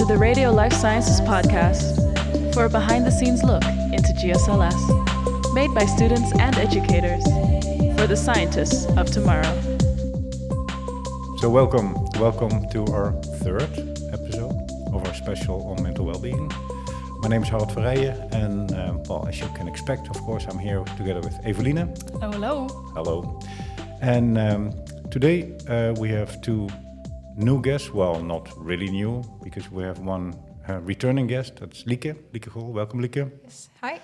to the Radio Life Sciences Podcast for a behind the scenes look into GSLS, made by students and educators for the scientists of tomorrow. So, welcome, welcome to our third episode of our special on mental well-being. My name is Harald Verrijen, and um, well, as you can expect, of course, I'm here together with Eveline. Oh, hello. Hello. And um, today uh, we have two new guest. Well, not really new, because we have one uh, returning guest. That's Lieke. Lieke Gol. Welcome, Lieke. Yes. Hi.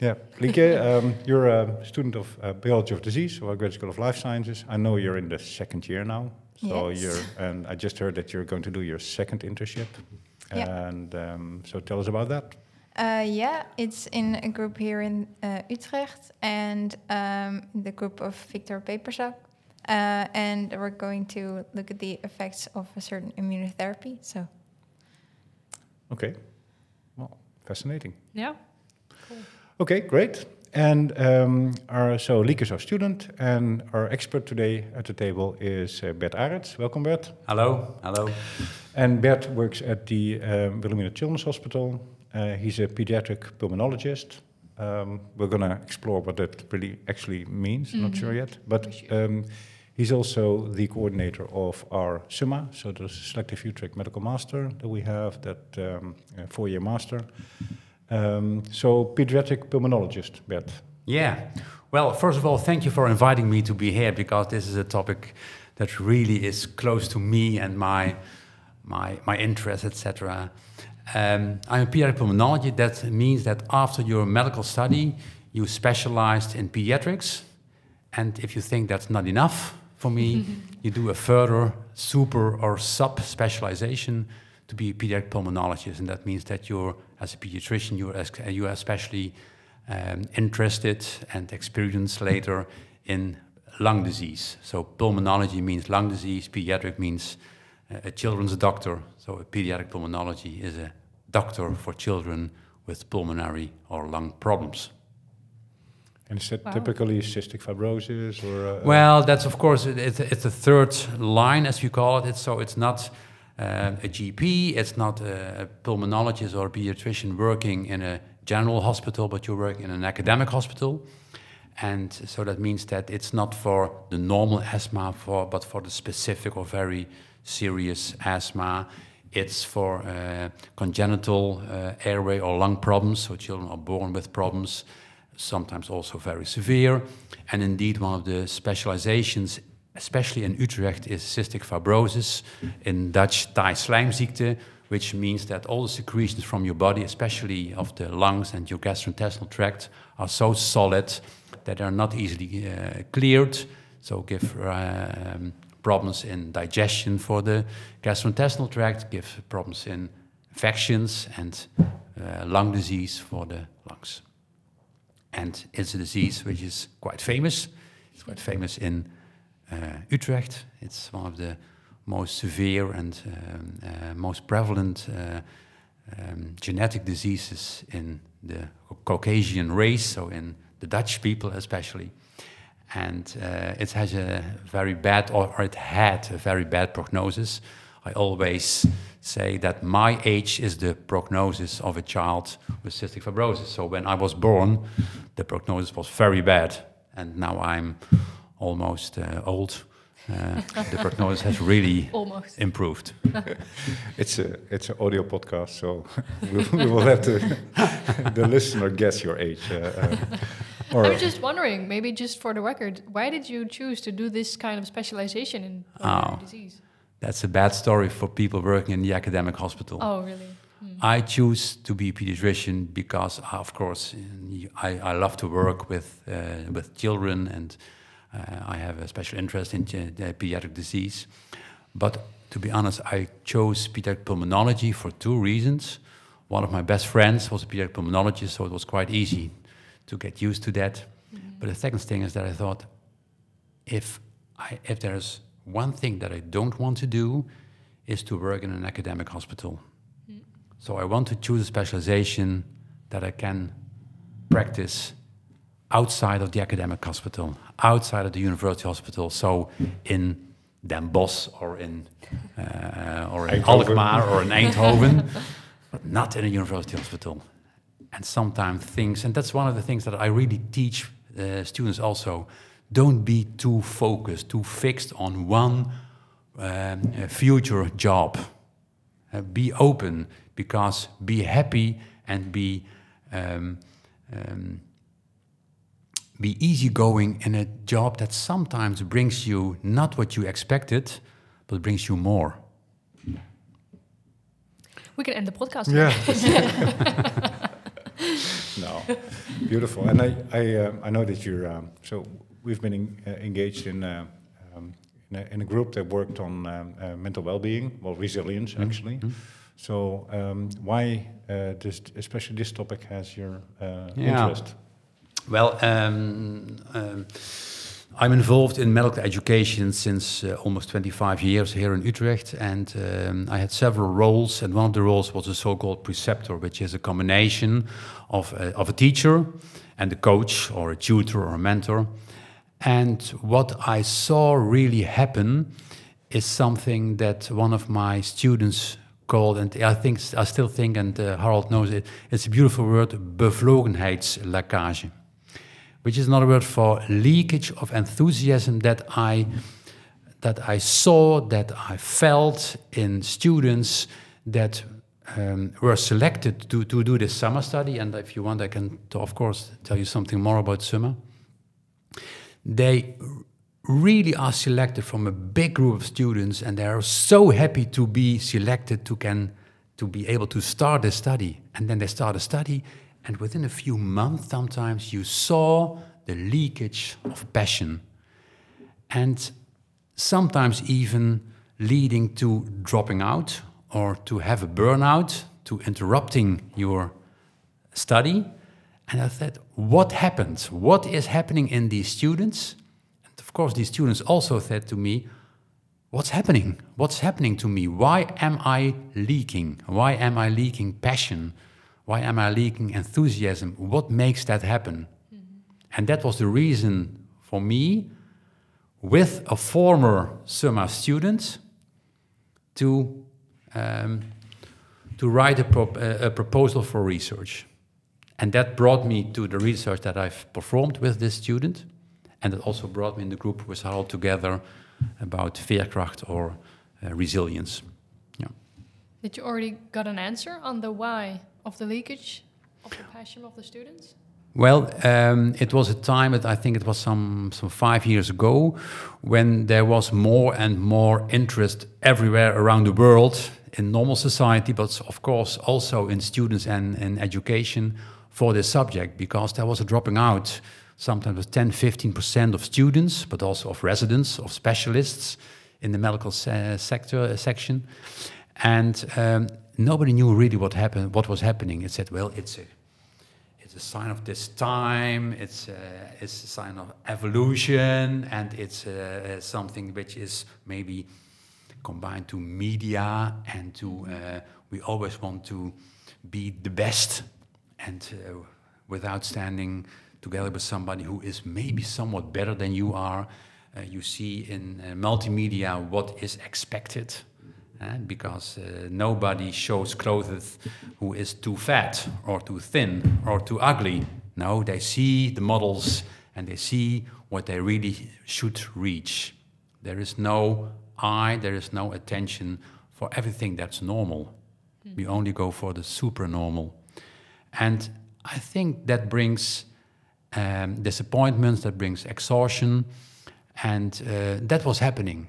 Yeah, Lieke, um, you're a student of uh, biology of disease, so at Graduate School of Life Sciences. I know you're in the second year now. So Yes. you're, and I just heard that you're going to do your second internship. Yeah. And um, so tell us about that. Uh, yeah, it's in a group here in uh, Utrecht and um, the group of Victor Peperzak. Uh, and we're going to look at the effects of a certain immunotherapy. So, Okay. Well, fascinating. Yeah. Okay, great. And um, our, so Lieke is our student, and our expert today at the table is uh, Bert Arets. Welcome, Bert. Hello, hello. And Bert works at the um, Wilhelmina Children's Hospital. Uh, he's a pediatric pulmonologist. Um, we're going to explore what that really actually means. Not sure yet, but um, he's also the coordinator of our SUMMA, so the Selective Utrecht Medical Master that we have, that um, four-year master. Um, so pediatric pulmonologist, Bert. Yeah. Well, first of all, thank you for inviting me to be here because this is a topic that really is close to me and my my my interests, etc. Um, I'm a pediatric pulmonologist. That means that after your medical study, you specialized in pediatrics, and if you think that's not enough for me, you do a further super or sub specialization to be a pediatric pulmonologist, and that means that you're as a pediatrician, you're as, you are especially um, interested and experienced later in lung disease. So pulmonology means lung disease, pediatric means uh, a children's doctor. So a pediatric pulmonology is a doctor for children with pulmonary or lung problems. And is that Wow. typically cystic fibrosis or? Uh, Well, that's of course it, it's, it's the third line, as we call it. It's, so it's not uh, a GP, it's not a, a pulmonologist or a pediatrician working in a general hospital, but you work in an academic hospital. And so that means that it's not for the normal asthma, for, but for the specific or very serious asthma. It's for uh, congenital uh, airway or lung problems, so children are born with problems sometimes also very severe. And indeed, one of the specializations, especially in Utrecht, is cystic fibrosis, in Dutch taaislijmziekte, which means that all the secretions from your body, especially of the lungs and your gastrointestinal tract, are so solid that they are not easily uh, cleared. So give um, problems in digestion for the gastrointestinal tract, give problems in infections and uh, lung disease for the lungs and it's a disease which is quite famous. It's quite famous in uh, Utrecht. It's one of the most severe and um, uh, most prevalent uh, um, genetic diseases in the Caucasian race, so in the Dutch people especially. And uh, it has a very bad, or, or it had a very bad prognosis. I always say that my age is the prognosis of a child with cystic fibrosis. So when I was born, the prognosis was very bad, and now I'm almost uh, old. Uh, the prognosis has really Almost. improved. It's a it's an audio podcast, so we, we will have to the listener guess your age. Uh, uh, or I'm just wondering, maybe just for the record, why did you choose to do this kind of specialization in Oh. disease? That's a bad story for people working in the academic hospital. Oh, really? I choose to be a pediatrician because, of course, I, I love to work with uh, with children, and uh, I have a special interest in pediatric disease. But to be honest, I chose pediatric pulmonology for two reasons. One of my best friends was a pediatric pulmonologist, so it was quite easy to get used to that. But the second thing is that I thought, if I, if there's one thing that I don't want to do, is to work in an academic hospital. So I want to choose a specialization that I can practice outside of the academic hospital, outside of the university hospital. So in Den Bosch or in uh, or in Eindhoven. Alkmaar or in Eindhoven, but not in a university hospital. And sometimes things, and that's one of the things that I really teach uh, students also. Don't be too focused, too fixed on one um, uh, future job. Uh, be open because be happy and be um, um, be easygoing in a job that sometimes brings you not what you expected, but brings you more. We can end the podcast. Yeah. no, beautiful. And I, I, uh, I know that you're. Um, so we've been en- uh, engaged in, uh, um, in, a, in a group that worked on um, uh, mental well-being, well, resilience actually. Mhm. So um, why, uh, this, especially this topic, has your uh, Yeah. interest? Well, um, um, I'm involved in medical education since uh, almost 25 years here in Utrecht, and um, I had several roles. And one of the roles was a so-called preceptor, which is a combination of a, of a teacher and a coach or a tutor or a mentor. And what I saw really happen is something that one of my students called, and I think I still think, and uh, Harald knows it. It's a beautiful word, bevlogenheidslekkage which is another word for leakage of enthusiasm that I that I saw, that I felt in students that um, were selected to, to do this SUMMA study. And if you want, I can, of course, tell you something more about SUMMA. They really are selected from a big group of students, and they are so happy to be selected to can to be able to start the study. And then they start a study, and within a few months, sometimes you saw the leakage of passion, and sometimes even leading to dropping out or to have a burnout, to interrupting your study. And I said, what happened? What is happening in these students? And of course, these students also said to me, What's happening? What's happening to me? Why am I leaking? Why am I leaking passion? Why am I leaking enthusiasm? What makes that happen? And that was the reason for me, with a former SUMMA student, to, um, to write a, a a proposal for research. And that brought me to the research that I've performed with this student. And it also brought me in the group with Harald together about veerkracht or uh, resilience. Yeah. Did you already got an answer on the why of the leakage of the passion of the students? Well, um, it was a time that I think it was some some five years ago, when there was more and more interest everywhere around the world in normal society, but of course also in students and in education for this subject, because there was a dropping out, sometimes with 10, 15 percent of students, but also of residents, of specialists in the medical se- sector uh, section, and um, nobody knew really what happened, what was happening. It said, well, it's a it's a sign of this time. It's a, it's a sign of evolution, and it's uh, something which is maybe combined to media and to. Uh, we always want to be the best, and uh, without standing together with somebody who is maybe somewhat better than you are, uh, you see in uh, multimedia what is expected uh, because uh, nobody shows clothes who is too fat or too thin or too ugly. No, they see the models and they see what they really should reach. There is no eye, there is no attention for everything that's normal. We only go for the super normal. And I think that brings um, disappointments, that brings exhaustion, and uh, that was happening.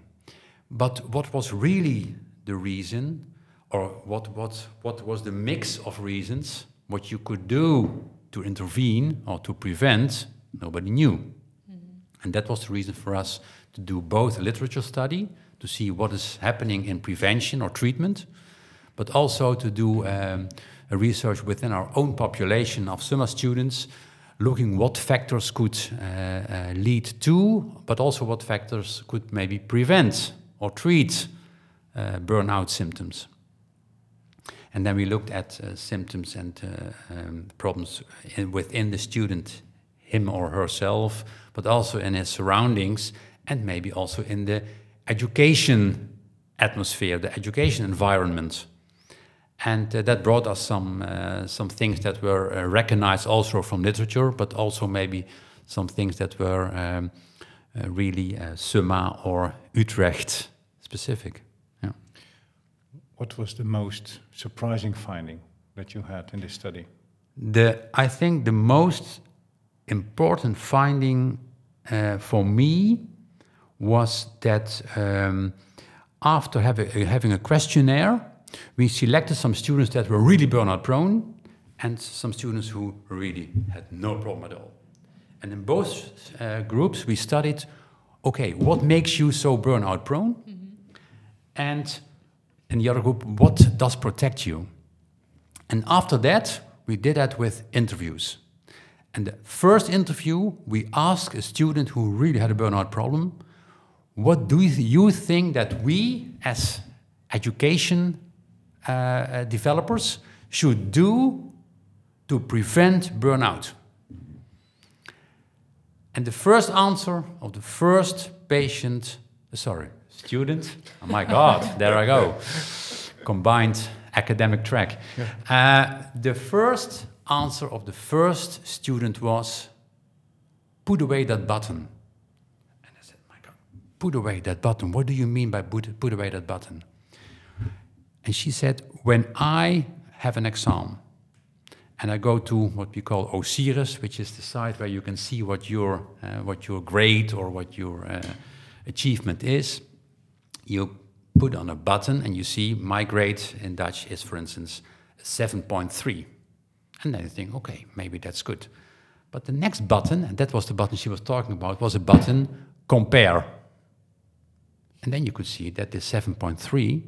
But what was really the reason, or what, what, what was the mix of reasons, what you could do to intervene or to prevent, nobody knew. And that was the reason for us to do both a literature study to see what is happening in prevention or treatment, but also to do um, a research within our own population of SUMMA students, looking what factors could uh, uh, lead to, but also what factors could maybe prevent or treat burnout symptoms. And then we looked at uh, symptoms and uh, um, problems in, within the student, him or herself, but also in his surroundings, and maybe also in the education atmosphere, the education environment. And uh, that brought us some, uh, some things that were uh, recognized also from literature, but also maybe some things that were um, uh, really uh, Summa or Utrecht specific. Yeah. What was the most surprising finding that you had in this study? The, I think the most important finding uh, for me was that um, after have a, having a questionnaire, we selected some students that were really burnout prone and some students who really had no problem at all. And in both uh, groups, we studied okay, what makes you so burnout prone? And in the other group, what does protect you? And after that, we did that with interviews. And the first interview, we asked a student who really had a burnout problem, what do you think that we as education uh, uh, developers should do to prevent burnout? And the first answer of the first patient, sorry, student, oh my God, there I go, combined academic track. Uh, the first answer of the first student was, put away that button. And I said, my God, put away that button. What do you mean by put, put away that button? And she said, when I have an exam, and I go to what we call Osiris, which is the site where you can see what your, uh, what your grade or what your uh, achievement is. You put on a button and you see my grade in Dutch is, for instance, 7.3. And then you think, okay, maybe that's good. But the next button, and that was the button she was talking about, was a button compare. And then you could see that the 7.3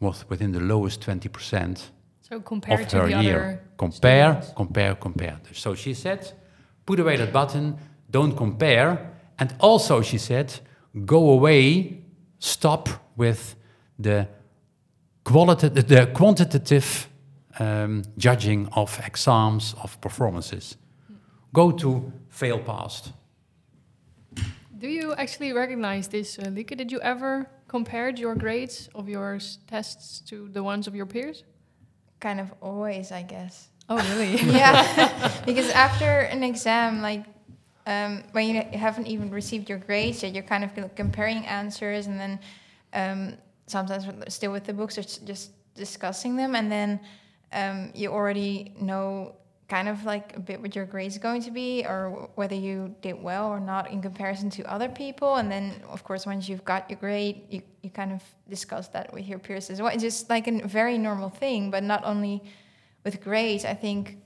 was within the lowest 20% So compared of to her the year. other Compare, students. compare, compare. So she said, put away that button, don't compare. And also, she said, go away, stop with the, qualita- the quantitative um, judging of exams, of performances. Go to fail past. Do you actually recognize this, uh, Lieke? Did you ever compare your grades of your tests to the ones of your peers? Kind of always, I guess. Oh, really? yeah, because after an exam, like um, when you haven't even received your grades yet, you're kind of comparing answers, and then um, sometimes still with the books, or just discussing them, and then um, you already know kind of like a bit what your grades going to be, or whether you did well or not in comparison to other people, and then of course once you've got your grade, you you kind of discuss that with your peers as well. It's just like a very normal thing, but not only with grades, I think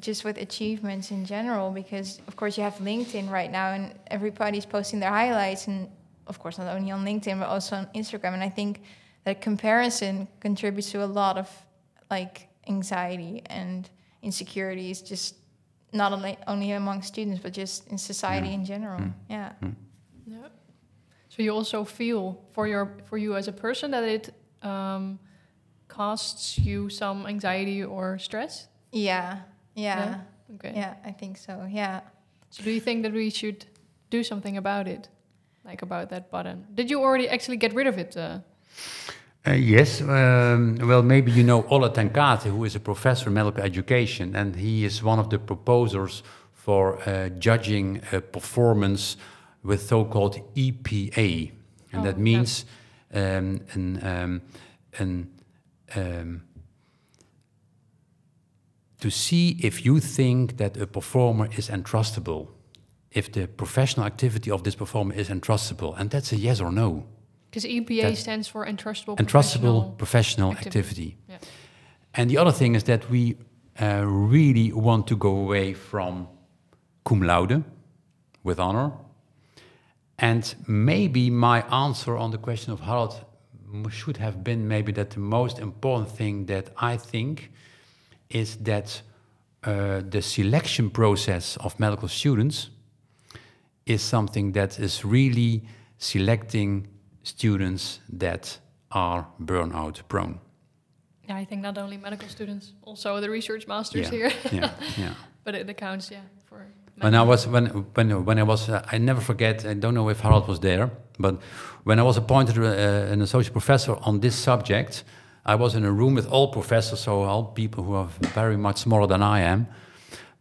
just with achievements in general, because of course you have LinkedIn right now and everybody's posting their highlights, and of course not only on LinkedIn but also on Instagram. And I think that comparison contributes to a lot of like anxiety and insecurities, just not only only among students but just in society Yeah. in general. Mm. Yeah. Yeah. So you also feel for your for you as a person that it um, costs you some anxiety or stress. Yeah. Yeah. Yeah? Okay. Yeah, I think so. Yeah. So do you think that we should do something about it, like about that button? Did you already actually get rid of it? Uh, Uh, yes, um, well, maybe you know Olle ten Cate, who is a professor in medical education, and he is one of the proposers for uh, judging uh, performance with so-called EPA, and Oh, that yeah. means um, an, um, an, um, to see if you think that a performer is entrustable, if the professional activity of this performer is entrustable, and that's a yes or no. Because EPA stands for entrustable, entrustable professional. professional activity. activity. Yeah. And the other thing is that we uh, really want to go away from cum laude with honor. And maybe my answer on the question of Harald should have been maybe that the most important thing that I think is that uh, the selection process of medical students is something that is really selecting students that are burnout prone. Yeah, I think not only medical students, also the research masters Yeah. here, yeah, yeah. but it accounts, yeah, for When I was when when when I was uh, I never forget. I don't know if Harald was there, but when I was appointed uh, an associate professor on this subject, I was in a room with all professors, so all people who are very much smaller than I am.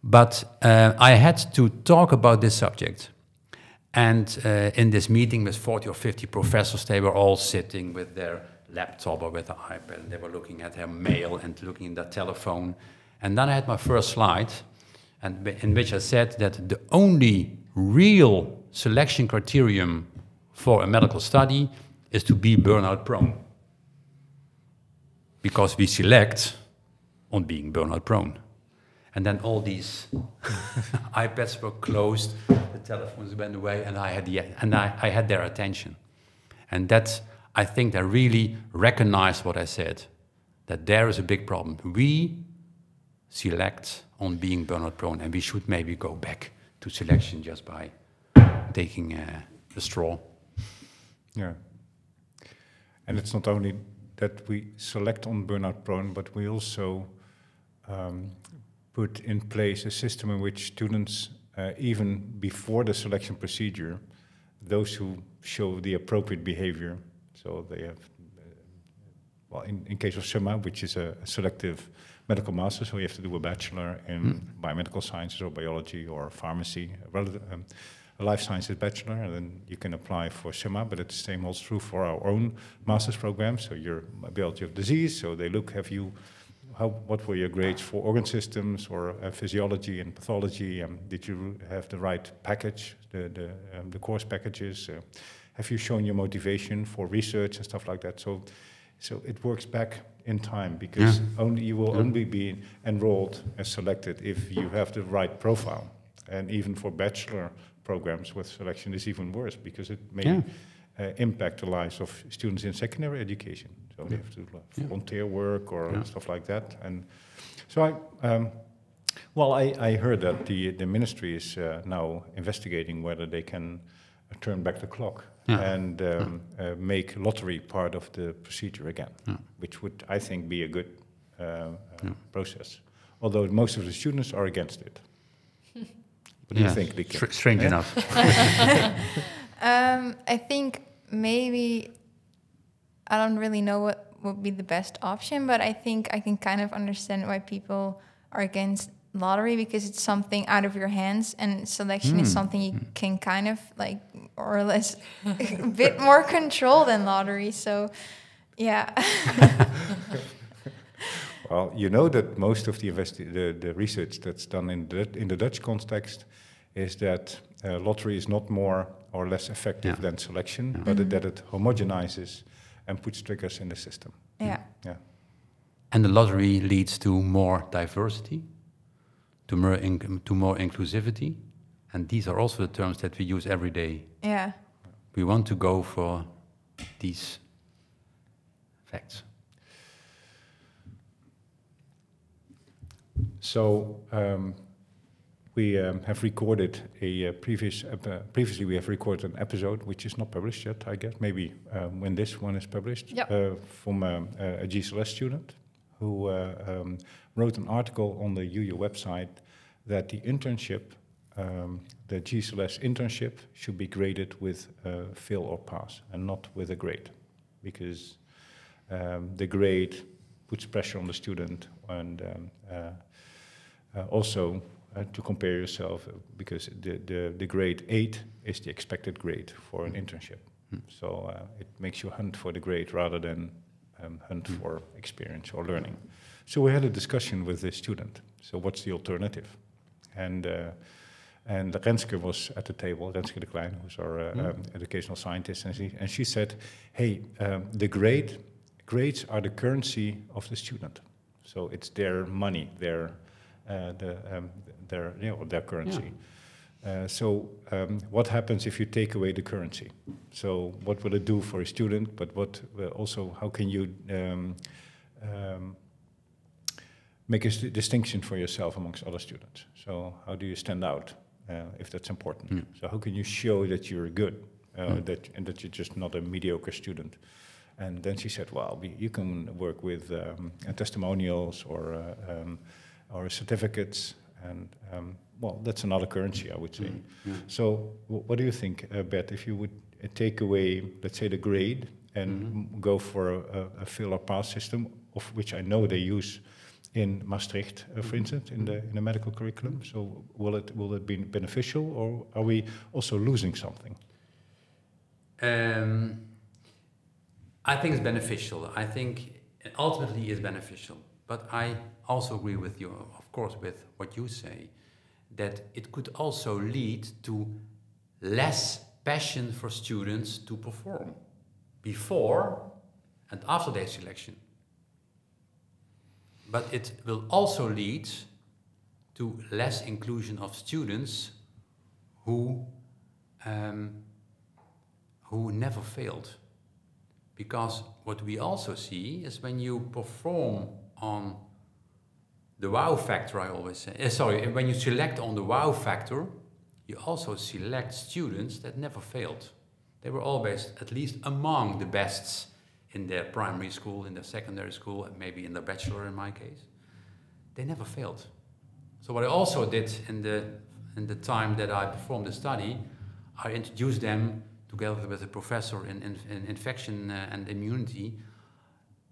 But uh, I had to talk about this subject. And uh, in this meeting with 40 or 50 professors, they were all sitting with their laptop or with their iPad, and they were looking at their mail and looking at their telephone. And then I had my first slide, and in which I said that the only real selection criterion for a medical study is to be burnout prone. Because we select on being burnout prone. And then all these iPads were closed, the telephones went away, and I had, the, and I, I had their attention. And that's, I think they really recognized what I said, that there is a big problem. We select on being burnout prone, and we should maybe go back to selection just by taking uh, a straw. Yeah. And it's not only that we select on burnout prone, but we also um, put in place a system in which students, uh, even before the selection procedure, those who show the appropriate behavior, so they have, uh, well, in, in case of SUMMA, which is a, selective medical master, so you have to do a bachelor in mm. biomedical sciences or biology or pharmacy, um, a life sciences bachelor, and then you can apply for SUMMA, but it's the same holds true for our own master's program, so your biology of disease, so they look, have you how, what were your grades for organ systems or uh, physiology and pathology? Um, did you have the right package, the, the, um, the course packages? Uh, have you shown your motivation for research and stuff like that? So, so it works back in time because yeah. only you will yeah. only be enrolled and selected if you have the right profile. And even for bachelor programs with selection is even worse because it may yeah. uh, impact the lives of students in secondary education. So they have to like, volunteer work or stuff like that. And so I, um, well, I, I heard that the the ministry is uh, now investigating whether they can uh, turn back the clock and um, uh, make lottery part of the procedure again, which would I think be a good uh, uh, process. Although most of the students are against it. What do you think, Lieke? strange enough. um, I think maybe I don't really know what would be the best option, but I think I can kind of understand why people are against lottery because it's something out of your hands and selection mm. is hmm. something you can kind of like or less a bit more control than lottery. So yeah. well, you know that most of the, investi- the, the research that's done in the, in the Dutch context is that uh, lottery is not more or less effective yeah. than selection, yeah. but mm-hmm. that it homogenizes and puts triggers in the system. Yeah. Yeah. And the lottery leads to more diversity, to more, to more inclusivity. And these are also the terms that we use every day. Yeah. We want to go for these facts. So, um, we um, have recorded a uh, previous uh, previously we have recorded an episode which is not published yet I guess maybe um, when this one is published yep. uh, from um, a GSLS student who uh, um, wrote an article on the UU website that the internship um, the GSLS internship should be graded with fail or pass and not with a grade because um, the grade puts pressure on the student and uh, also uh, to compare yourself uh, because the, the, the grade 8 is the expected grade for an internship. Mm. So uh, it makes you hunt for the grade rather than um, hunt mm. for experience or learning. So we had a discussion with the student. So what's the alternative? And uh, and Renske was at the table, Renske de Kleijn, who's our uh, mm. um, educational scientist, and she, and she said, hey, um, the grade, grades are the currency of the student. So it's their money, their, uh, the, um, their, you know, their currency. Yeah. Uh, so um, what happens if you take away the currency? So what will it do for a student? But what uh, also how can you um, um, make a distinction for yourself amongst other students? So how do you stand out uh, if that's important? Mm. So how can you show that you're good, mm. that and that you're just not a mediocre student? And then she said, well, you can work with um, testimonials or uh, um, or certificates and um, well, that's another currency, I would say. Mm, yeah. So, wh- what do you think, uh, Bert, if you would uh, take away, let's say, the grade and Mhm. m- go for a, a, fail or pass system, of which I know they use in Maastricht, uh, for Mhm. instance, in the in the medical curriculum. So, will it will it be beneficial, or are we also losing something? Um, I think it's beneficial. I think ultimately it's beneficial. But I also agree with you, of course, with what you say, that it could also lead to less passion for students to perform before and after their selection. But it will also lead to less inclusion of students who um, who never failed. Because what we also see is when you perform on the wow factor, I always say, eh, sorry, when you select on the wow factor, you also select students that never failed. They were always at least among the bests in their primary school, in their secondary school, and maybe in their bachelor in my case. They never failed. So what I also did in the in the time that I performed the study, I introduced them together with a professor in, in, in infection uh, and immunity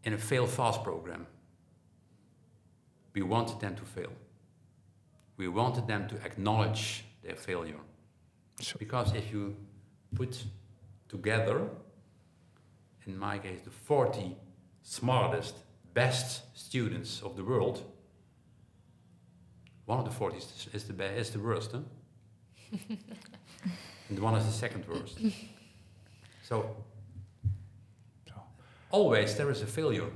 in a fail fast program. We wanted them to fail. We wanted them to acknowledge their failure. So- Because if you put together, in my case, the 40 smartest, best students of the world, one of the 40 is, the, be- is the worst, huh? and the one is the second worst. So, always there is a failure.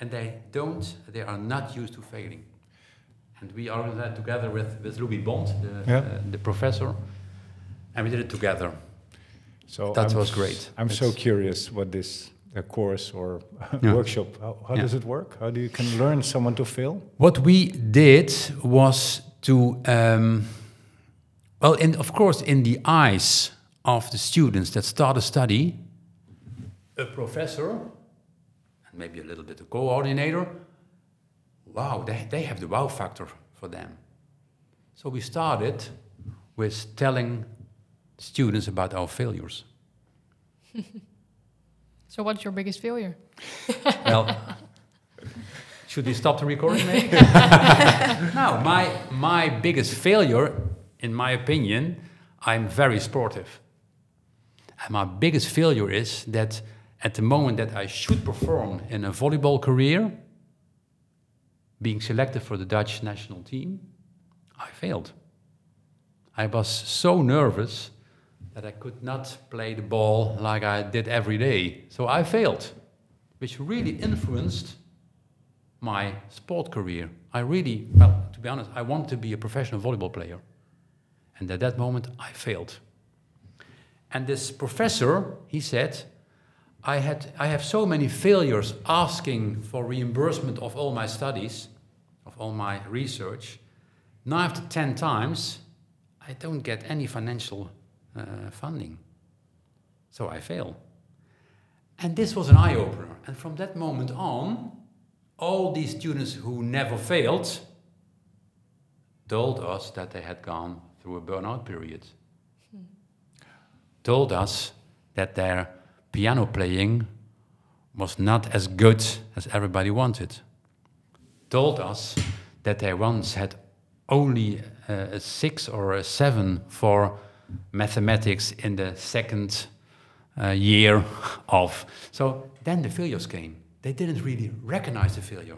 And they don't, they are not used to failing. And we are that together with, with Ruby Bond, the, Yeah. uh, the professor, and we did it together. So That I'm was great. I'm so curious what this uh, course or Yeah. workshop. How, how Yeah. does it work? How do you can learn someone to fail? What we did was to, um, well, in, of course, in the eyes of the students that start a study, a professor, and maybe a little bit a coordinator, wow, they, they have the wow factor for them. So we started with telling students about our failures. So what's your biggest failure? Well, should we stop the recording maybe? no, my, my biggest failure, in my opinion, I'm very sportive. And my biggest failure is that at the moment that I should perform in a volleyball career, being selected for the Dutch national team, I failed. I was so nervous that I could not play the ball like I did every day. So I failed, which really influenced my sport career. I really, well, to be honest, I wanted to be a professional volleyball player. And at that moment, I failed. And this professor, he said, I, had, I have so many failures asking for reimbursement of all my studies, of all my research. Now, after 10 times, I don't get any financial uh, funding. So I fail. And this was an eye opener. And from that moment on, all these students who never failed told us that they had gone through a burnout period. Told us that their piano playing was not as good as everybody wanted. Told us that they once had only uh, a six or a seven for mathematics in the second uh, year of. So then the failures came. They didn't really recognize the failure.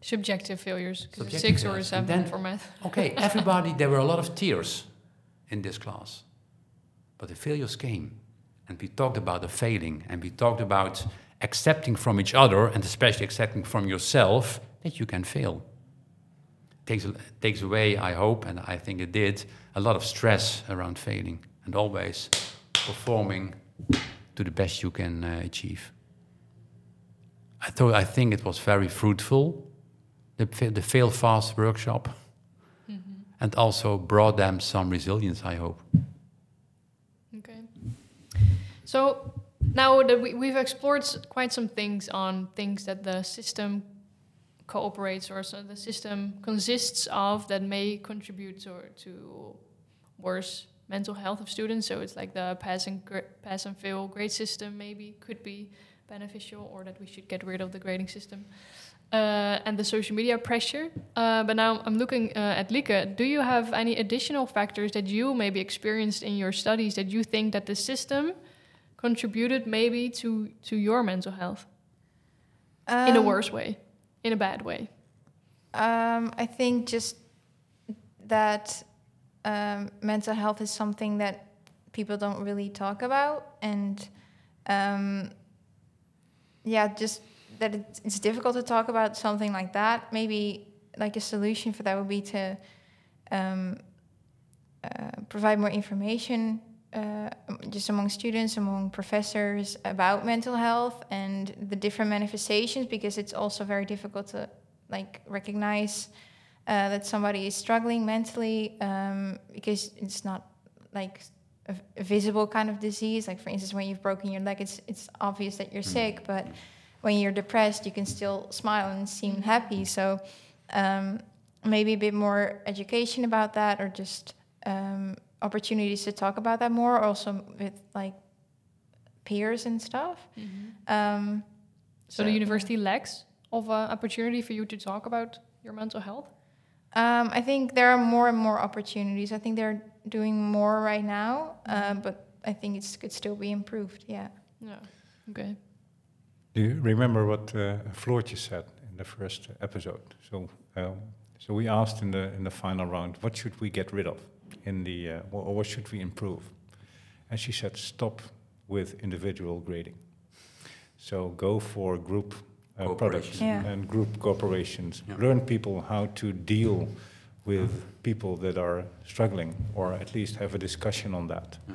Subjective failures, Subjective six or a seven then- for math. Okay, everybody, there were a lot of tears in this class. But the failures came. And we talked about the failing. And we talked about accepting from each other, and especially accepting from yourself, that you can fail. Takes, takes away, I hope, and I think it did, a lot of stress around failing and always performing to the best you can uh, achieve. I thought I think it was very fruitful, the, the fail fast workshop, and also brought them some resilience. I hope. So now that we, we've explored quite some things on things that the system cooperates or so the system consists of that may contribute to, to worse mental health of students. So it's like the pass and pass and fail grade system maybe could be beneficial, or that we should get rid of the grading system. Uh, and the social media pressure. Uh, but now I'm looking uh, at Lieke. Do you have any additional factors that you maybe experienced in your studies that you think that the system contributed maybe to to your mental health in a Um, worse way, in a bad way? Um, I think just that um, mental health is something that people don't really talk about, and um, yeah, just that it's, it's difficult to talk about something like that. Maybe like a solution for that would be to um, uh, provide more information uh, just among students, among professors about mental health and the different manifestations, because it's also very difficult to like recognize uh, that somebody is struggling mentally um, because it's not like a, a visible kind of disease. Like for instance, when you've broken your leg, it's it's obvious that you're sick, but when you're depressed, you can still smile and seem happy. So um, maybe a bit more education about that, or just um, opportunities to talk about that more. Also with like peers and stuff. Um, So the university lacks of uh, opportunity for you to talk about your mental health. Um, I think there are more and more opportunities. I think they're doing more right now, uh, but I think it could still be improved. Yeah. Yeah. Okay. Do you remember what uh, Floortje said in the first episode? So, um, so we asked in the in the final round, what should we get rid of in the, uh, or or what should we improve? And she said, stop with individual grading. So go for group uh, products Yeah. and group corporations. Yeah. Learn people how to deal with people that are struggling, or at least have a discussion on that. Yeah.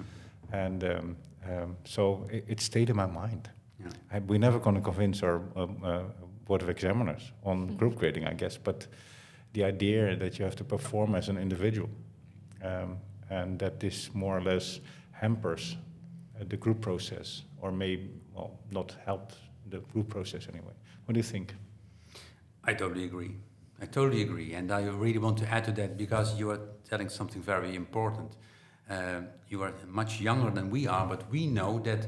And um, um, so it, it stayed in my mind. Yeah. I, we're never going to convince our um, uh, board of examiners on group grading, I guess. But the idea that you have to perform as an individual, um, and that this more or less hampers uh, the group process, or may well not help the group process anyway. What do you think? I totally agree. I totally agree. And I really want to add to that because you are telling something very important. Uh, you are much younger than we are, but we know that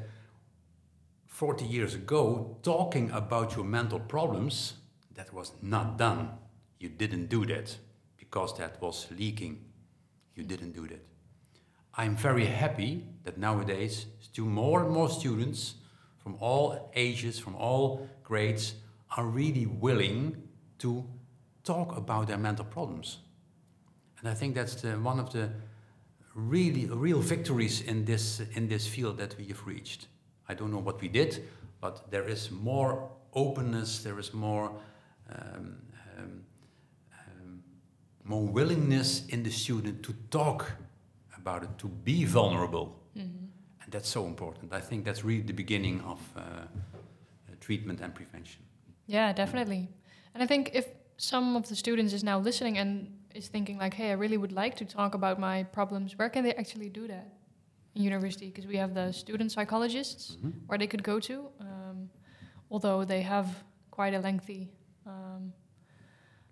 40 years ago, talking about your mental problems, that was not done. You didn't do that because that was leaking. You didn't do that. I'm very happy that nowadays, more and more students from all ages, from all grades, are really willing to talk about their mental problems. And I think that's the, one of the really real victories in this in this field that we have reached. I don't know what we did, but there is more openness. There is more um, um, more willingness in the student to talk about it, to be vulnerable, and that's so important. I think that's really the beginning of uh, uh, treatment and prevention. Yeah, definitely. And I think if some of the students is now listening and is thinking like, "Hey, I really would like to talk about my problems," where can they actually do that in university? Because we have the student psychologists where they could go to, um, although they have quite a lengthy um,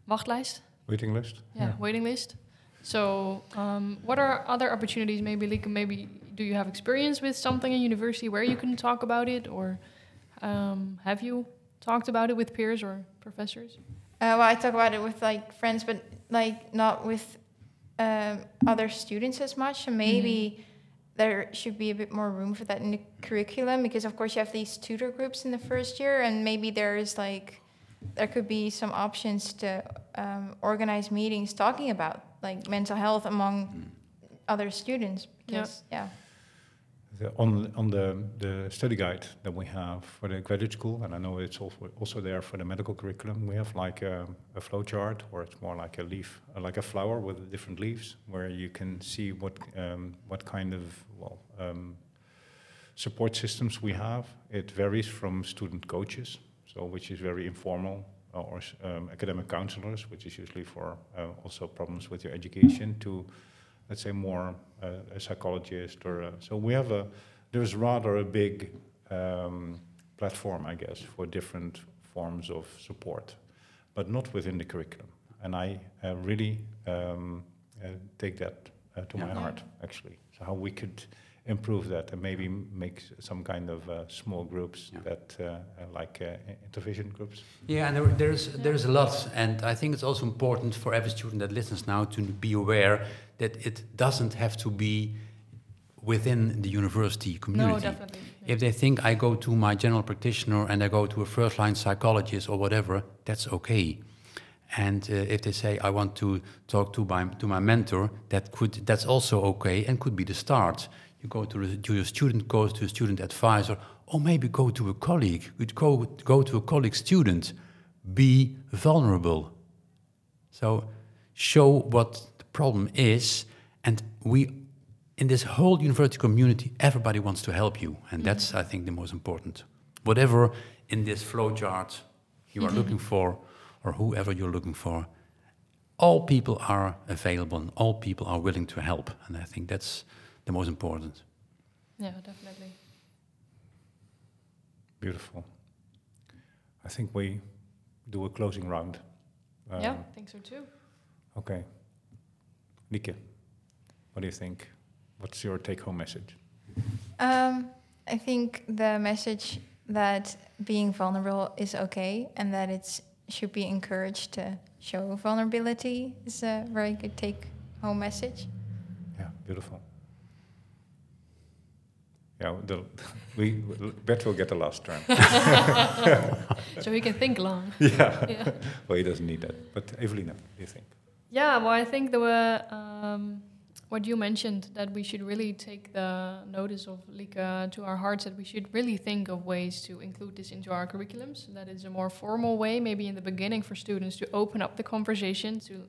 wachtlijst, Waiting list? yeah, waiting list. So, um, what are other opportunities? Maybe, like, maybe do you have experience with something in university where you can talk about it, or um, have you talked about it with peers or professors? Uh, well, I talk about it with like friends, but like not with um, other students as much. And maybe there should be a bit more room for that in the curriculum because, of course, you have these tutor groups in the first year, and maybe there is like there could be some options to um, organize meetings talking about like mental health among other students. Because yeah, The, on on the, the study guide that we have for the graduate school, and I know it's also also there for the medical curriculum. We have like a, a flow chart, or it's more like a leaf, uh, like a flower with different leaves, where you can see what um, what kind of well um, support systems we have. It varies from student coaches, so which is very informal, or s- um, academic counselors, which is usually for uh, also problems with your education, to let's say more uh, a psychologist or so we have a there's rather a big um, platform I guess for different forms of support but not within the curriculum. And I uh, really um, uh, take that uh, to my heart, actually. So how we could improve that and maybe make some kind of uh, small groups Yeah. that, uh, uh, like uh, i- intervision groups. Yeah, and there, there's there's a lot, and I think it's also important for every student that listens now to be aware that it doesn't have to be within the university community. No, definitely. yeah. If they think I go to my general practitioner and I go to a first line psychologist or whatever, that's okay. And uh, if they say I want to talk to my to my mentor, that could that's also okay and could be the start. You go to, the, to your student, go to a student advisor, or maybe go to a colleague. You'd go go to a colleague student. Be vulnerable. So show what the problem is, and we in this whole university community, everybody wants to help you, and that's mm-hmm. I think the most important. Whatever in this flowchart you are mm-hmm. looking for, or whoever you're looking for, all people are available, and all people are willing to help, and I think that's the most important. Yeah, definitely. Beautiful. I think we do a closing round. yeah, Um, I think so too. Okay. Lieke, what do you think? What's your take-home message? Um, I think the message that being vulnerable is okay and that it should be encouraged to show vulnerability is a very good take home message. Yeah, beautiful. Yeah, the, we Bert will get the last turn. so he can think long. yeah. yeah. Well, he doesn't need that. But Evelina, what do you think? Yeah, well, I think there were um, what you mentioned that we should really take the notice of Lieke to our hearts. That we should really think of ways to include this into our curriculums. That is a more formal way, maybe in the beginning, for students to open up the conversation to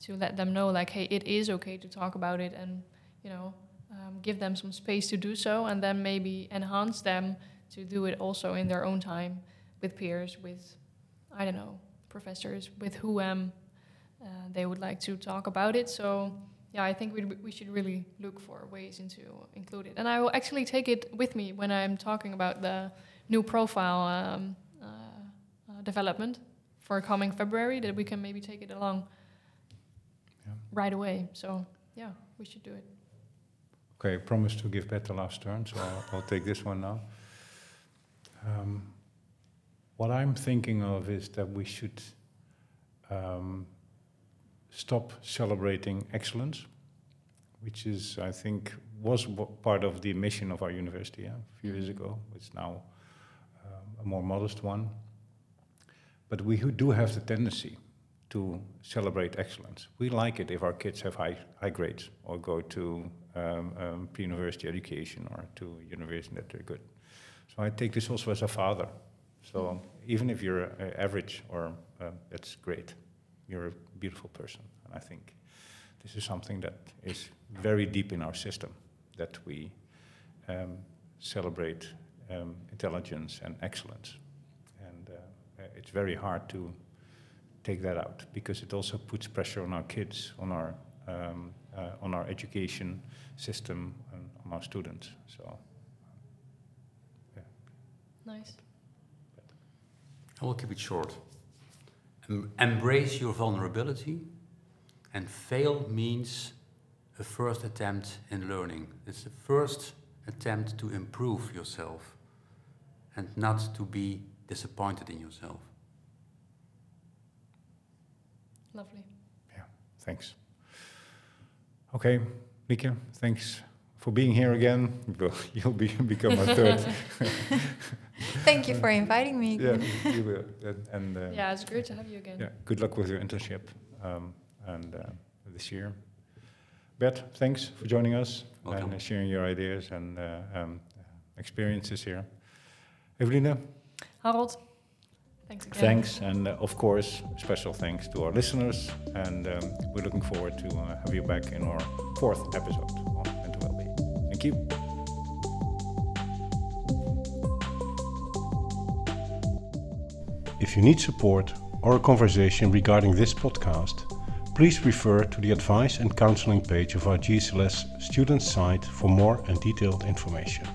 to let them know, like, hey, it is okay to talk about it, and you know, um, give them some space to do so, and then maybe enhance them to do it also in their own time with peers, with I don't know, professors, with whom uh, they would like to talk about it. So yeah, I think we we should really look for ways into include it. And I will actually take it with me when I'm talking about the new profile um, uh, uh, development for coming February. That we can maybe take it along Yeah. right away. So yeah, we should do it. Okay, I promise to give Bert the last turn, so I'll, I'll take this one now. Um, what I'm thinking of is that we should um, stop celebrating excellence, which is, I think, was part of the mission of our university yeah, a few years ago. It's now um, a more modest one. But we do have the tendency to celebrate excellence. We like it if our kids have high, high grades or go to um, um, pre-university education or to a university that they're good. So I take this also as a father. So even if you're uh, average or uh, that's great, you're a beautiful person. And I think this is something that is very deep in our system that we um, celebrate um, intelligence and excellence. And uh, uh, it's very hard to take that out because it also puts pressure on our kids, on our um, Uh, on our education system, and on our students. So Nice. I will keep it short. Em- embrace your vulnerability, and fail means a first attempt in learning. It's the first attempt to improve yourself and not to be disappointed in yourself. Lovely. Yeah, thanks. Okay, Lieke, thanks for being here again. You'll be become a third. Thank you for inviting me. yeah, you will. And, and uh, Yeah, it's great to have you again. yeah, good luck with your internship um, and uh, this year. Bert, thanks for joining us Welcome. and sharing your ideas and uh, um, experiences here. Evelina, Harald, thanks again. thanks, and uh, of course, special thanks to our listeners. And um, we're looking forward to uh, have you back in our fourth episode on mental well-being. Thank you. If you need support or a conversation regarding this podcast, please refer to the advice and counseling page of our GSLS student site for more and detailed information.